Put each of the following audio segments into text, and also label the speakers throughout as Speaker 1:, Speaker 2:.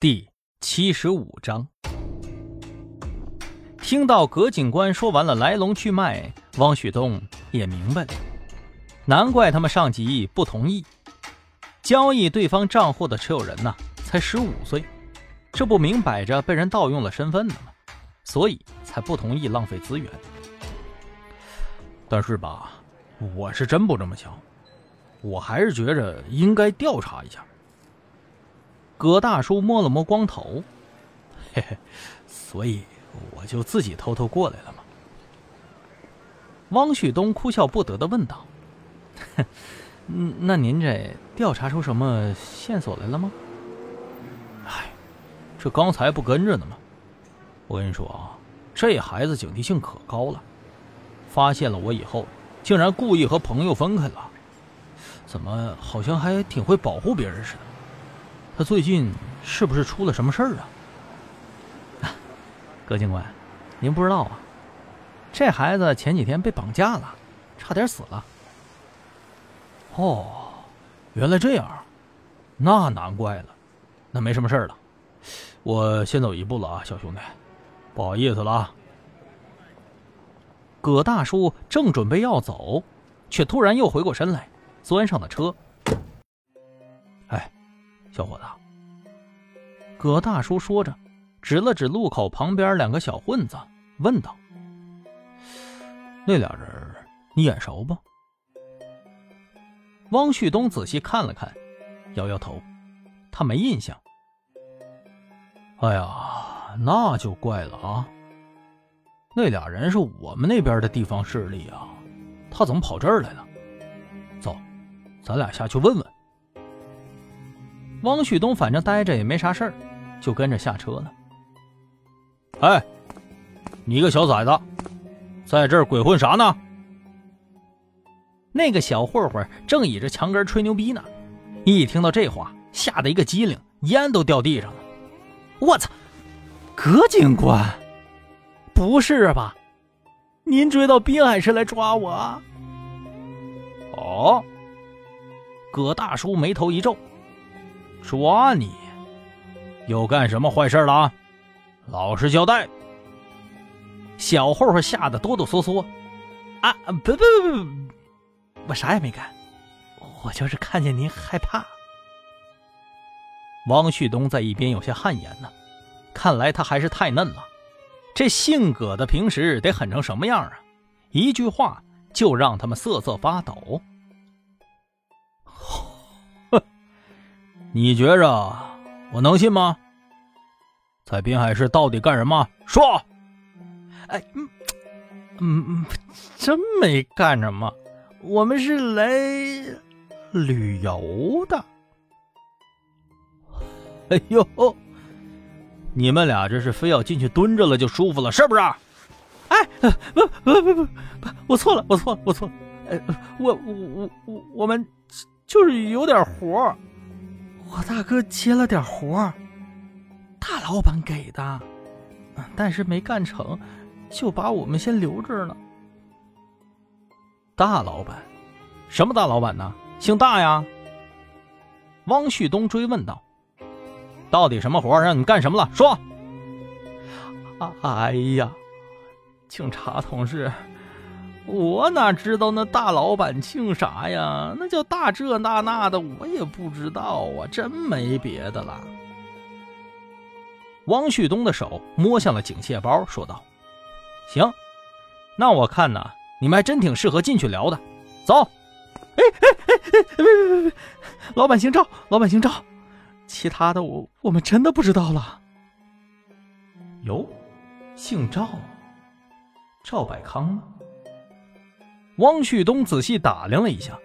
Speaker 1: 第七十五章，听到葛警官说完了来龙去脉，汪旭东也明白了，难怪他们上级不同意交易对方账户的持有人呢，才十五岁，这不明摆着被人盗用了身份呢吗？所以才不同意浪费资源。但是吧，我是真不这么想，我还是觉着应该调查一下。葛大叔摸了摸光头，嘿嘿，所以我就自己偷偷过来了嘛。汪旭东哭笑不得的问道：“嗯，那您这调查出什么线索来了吗？”哎，这刚才不跟着呢吗？我跟你说啊，这孩子警惕性可高了，发现了我以后，竟然故意和朋友分开了，怎么好像还挺会保护别人似的。他最近是不是出了什么事儿啊？葛警官，您不知道啊？这孩子前几天被绑架了，差点死了。哦，原来这样，那难怪了。那没什么事儿了，我先走一步了啊，小兄弟，不好意思了啊。葛大叔正准备要走，却突然又回过身来，钻上了车。哎。小伙子，葛大叔说着，指了指路口旁边两个小混子，问道：“那俩人你眼熟不？”汪旭东仔细看了看，摇摇头，他没印象。哎呀，那就怪了啊！那俩人是我们那边的地方势力啊，他怎么跑这儿来了？走，咱俩下去问问。汪旭东反正待着也没啥事儿，就跟着下车了。哎，你个小崽子，在这儿鬼混啥呢？那个小混混正倚着墙根吹牛逼呢，一听到这话，吓得一个机灵，烟都掉地上了。我操！葛警官，不是吧？您追到滨海市来抓我？哦，葛大叔眉头一皱。抓你，又干什么坏事了？老实交代。小混混吓得哆哆嗦嗦，啊，不不不不，我啥也没干，我就是看见您害怕。汪旭东在一边有些汗颜呢，看来他还是太嫩了，这性格的平时得狠成什么样啊？一句话就让他们瑟瑟发抖。你觉着我能信吗？在滨海市到底干什么？说！哎，嗯嗯嗯，真没干什么，我们是来旅游的。哎呦，你们俩这是非要进去蹲着了就舒服了，是不是？哎，不不不不不，我错了，我错了，我错了。哎，我我我我我们就是有点活。我大哥接了点活大老板给的，但是没干成，就把我们先留着了。大老板，什么大老板呢？姓大呀？汪旭东追问道：“到底什么活让你干什么了？说。”哎呀，警察同志。我哪知道那大老板姓啥呀？那叫大这那那的，我也不知道啊，真没别的了。汪旭东的手摸向了警械包，说道：“行，那我看呐，你们还真挺适合进去聊的。走。”哎哎哎哎，别别别别，老板姓赵，老板姓赵，其他的我我们真的不知道了。哟，姓赵，赵百康吗？汪旭东仔细打量了一下，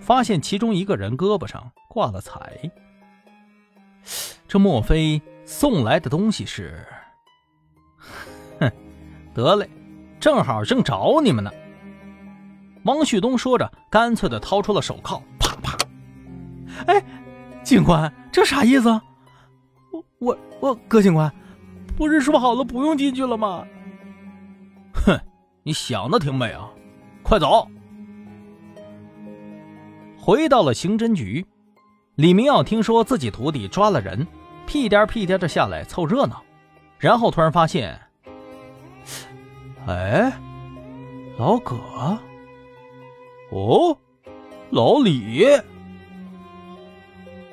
Speaker 1: 发现其中一个人胳膊上挂了彩。这莫非送来的东西是？哼，得嘞，正好正找你们呢。汪旭东说着，干脆的掏出了手铐，啪啪。哎，警官，这啥意思？我我我，葛警官，不是说好了不用进去了吗？哼，你想的挺美啊。快走！回到了刑侦局，李明耀听说自己徒弟抓了人，屁颠屁颠的下来凑热闹，然后突然发现，哎，老葛，哦，老李，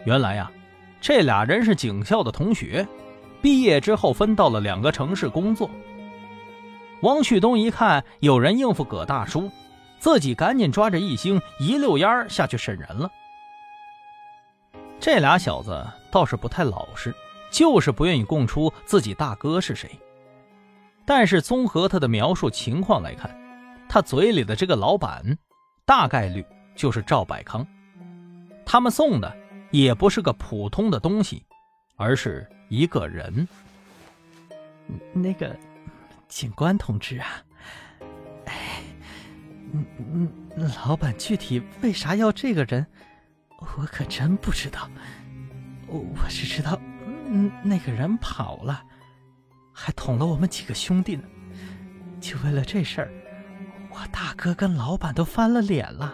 Speaker 1: 原来呀，这俩人是警校的同学，毕业之后分到了两个城市工作。王旭东一看有人应付葛大叔，自己赶紧抓着一星一溜烟下去审人了。这俩小子倒是不太老实，就是不愿意供出自己大哥是谁。但是综合他的描述情况来看，他嘴里的这个老板，大概率就是赵百康。他们送的也不是个普通的东西，而是一个人。
Speaker 2: 那个警官同志啊，哎，嗯嗯，老板具体为啥要这个人？我可真不知道，我我只知道，嗯，那个人跑了，还捅了我们几个兄弟呢。就为了这事儿，我大哥跟老板都翻了脸了。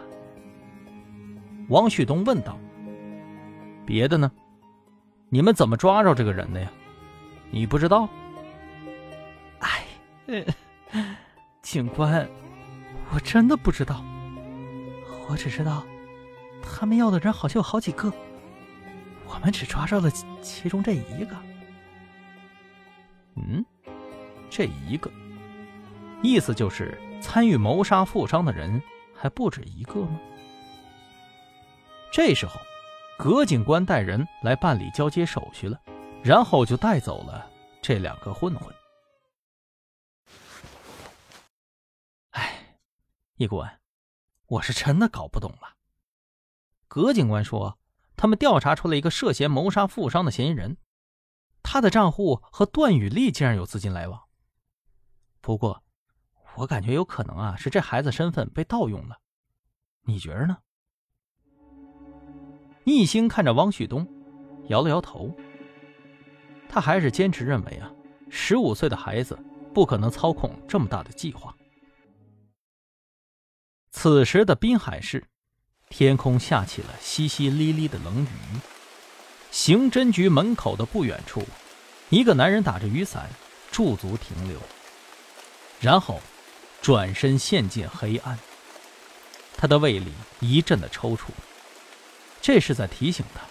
Speaker 1: 王旭东问道：“别的呢？你们怎么抓着这个人的呀？你不知道？”
Speaker 2: 哎，警官，我真的不知道，我只知道。他们要的人好像有好几个，我们只抓着了其中这一个。
Speaker 1: 嗯，这一个，意思就是参与谋杀富商的人还不止一个吗？这时候，葛警官带人来办理交接手续了，然后就带走了这两个混混。
Speaker 2: 哎，叶顾问，我是真的搞不懂了。
Speaker 1: 葛警官说：“他们调查出了一个涉嫌谋杀富商的嫌疑人，他的账户和段雨丽竟然有资金来往。不过，我感觉有可能啊，是这孩子身份被盗用了。你觉着呢？”一星看着汪旭东，摇了摇头。他还是坚持认为啊，十五岁的孩子不可能操控这么大的计划。此时的滨海市。天空下起了淅淅沥沥的冷雨。刑侦局门口的不远处，一个男人打着雨伞驻足停留，然后转身陷进黑暗。他的胃里一阵的抽搐，这是在提醒他，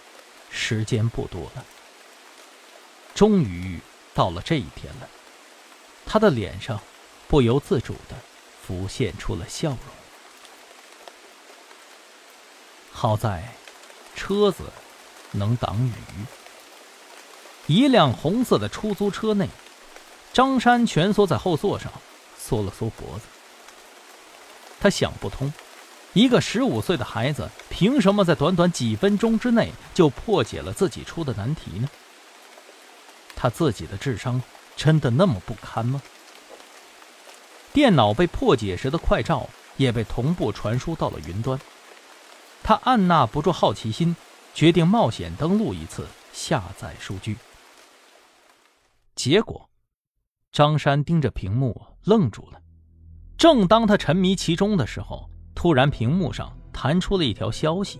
Speaker 1: 时间不多了。终于到了这一天了，他的脸上不由自主的浮现出了笑容。好在，车子能挡雨。一辆红色的出租车内，张山蜷缩在后座上，缩了缩脖子。他想不通，一个十五岁的孩子凭什么在短短几分钟之内就破解了自己出的难题呢？他自己的智商真的那么不堪吗？电脑被破解时的快照也被同步传输到了云端。他按捺不住好奇心，决定冒险登录一次，下载数据。结果，张山盯着屏幕愣住了。正当他沉迷其中的时候，突然屏幕上弹出了一条消息：“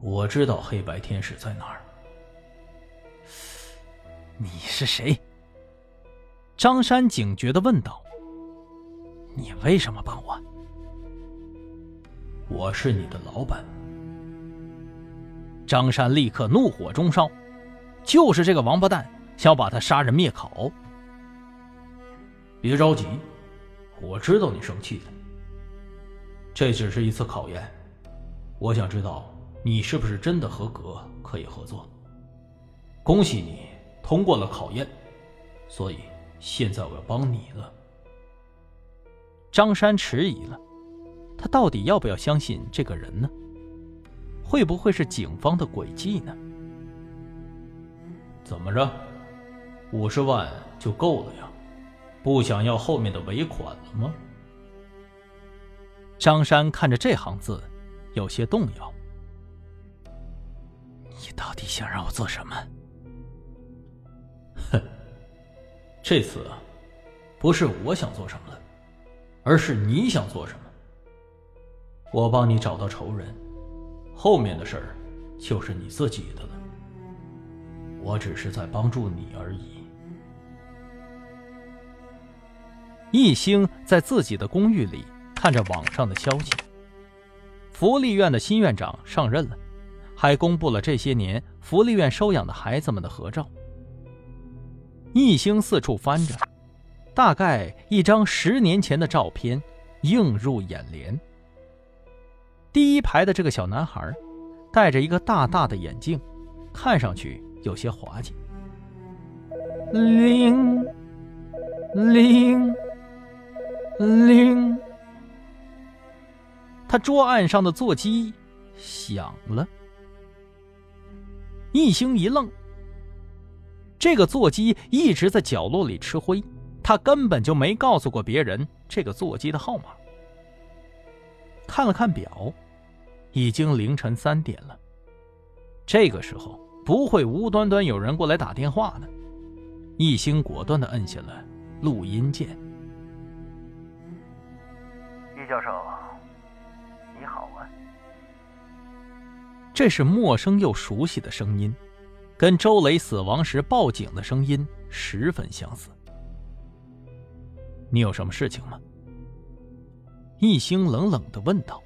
Speaker 3: 我知道黑白天使在哪儿。”
Speaker 2: 你是谁？
Speaker 1: 张山警觉的问道：“
Speaker 2: 你为什么帮我？”
Speaker 3: 我是你的老板。
Speaker 1: 张山立刻怒火中烧，就是这个王八蛋想把他杀人灭口。
Speaker 3: 别着急，我知道你生气了。这只是一次考验，我想知道你是不是真的合格，可以合作。恭喜你通过了考验，所以现在我要帮你了。
Speaker 1: 张山迟疑了。他到底要不要相信这个人呢？会不会是警方的诡计呢？
Speaker 3: 怎么着，五十万就够了呀？不想要后面的尾款了吗？
Speaker 1: 张山看着这行字，有些动摇。
Speaker 2: 你到底想让我做什么？
Speaker 3: 哼，这次啊，不是我想做什么了，而是你想做什么。我帮你找到仇人，后面的事儿就是你自己的了。我只是在帮助你而已。
Speaker 1: 一星在自己的公寓里看着网上的消息，福利院的新院长上任了，还公布了这些年福利院收养的孩子们的合照。一星四处翻着，大概一张十年前的照片映入眼帘。第一排的这个小男孩，戴着一个大大的眼镜，看上去有些滑稽。铃，铃，铃。他桌案上的座机响了，一星一愣。这个座机一直在角落里吃灰，他根本就没告诉过别人这个座机的号码。看了看表。已经凌晨三点了，这个时候不会无端端有人过来打电话的。一星果断的摁下了录音键。
Speaker 4: 易教授，你好啊！
Speaker 1: 这是陌生又熟悉的声音，跟周雷死亡时报警的声音十分相似。你有什么事情吗？一星冷冷的问道。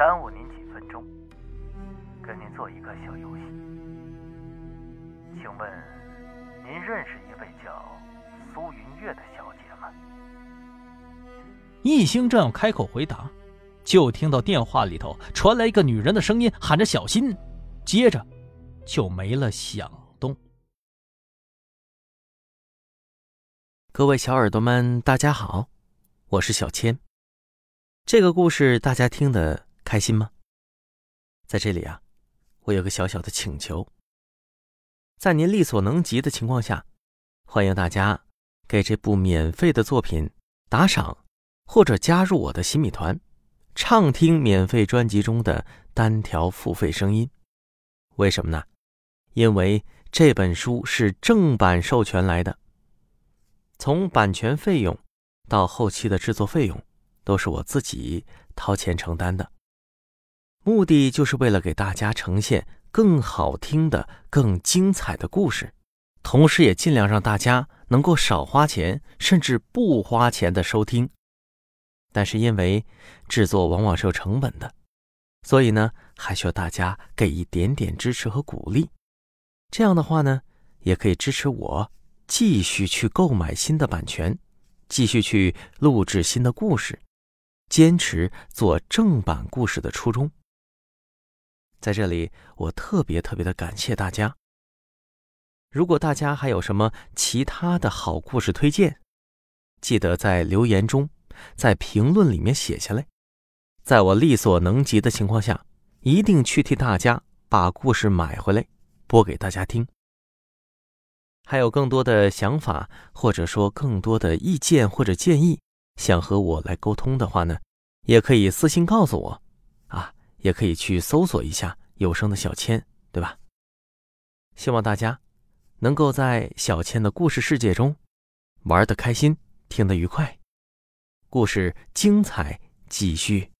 Speaker 4: 耽误您几分钟，跟您做一个小游戏。请问，您认识一位叫苏云月的小姐吗？
Speaker 1: 易星正要开口回答，就听到电话里头传来一个女人的声音，喊着“小心”，接着就没了响动。
Speaker 5: 各位小耳朵们，大家好，我是小千。这个故事大家听的。开心吗？在这里啊，我有个小小的请求，在您力所能及的情况下，欢迎大家给这部免费的作品打赏，或者加入我的新米团，畅听免费专辑中的单条付费声音。为什么呢？因为这本书是正版授权来的，从版权费用到后期的制作费用，都是我自己掏钱承担的。目的就是为了给大家呈现更好听的、更精彩的故事，同时也尽量让大家能够少花钱，甚至不花钱的收听。但是因为制作往往是有成本的，所以呢，还需要大家给一点点支持和鼓励。这样的话呢，也可以支持我继续去购买新的版权，继续去录制新的故事，坚持做正版故事的初衷。在这里，我特别特别的感谢大家。如果大家还有什么其他的好故事推荐，记得在留言中，在评论里面写下来，在我力所能及的情况下，一定去替大家把故事买回来，播给大家听。还有更多的想法，或者说更多的意见或者建议，想和我来沟通的话呢，也可以私信告诉我。也可以去搜索一下有声的小千，对吧？希望大家能够在小千的故事世界中玩的开心，听得愉快，故事精彩继续。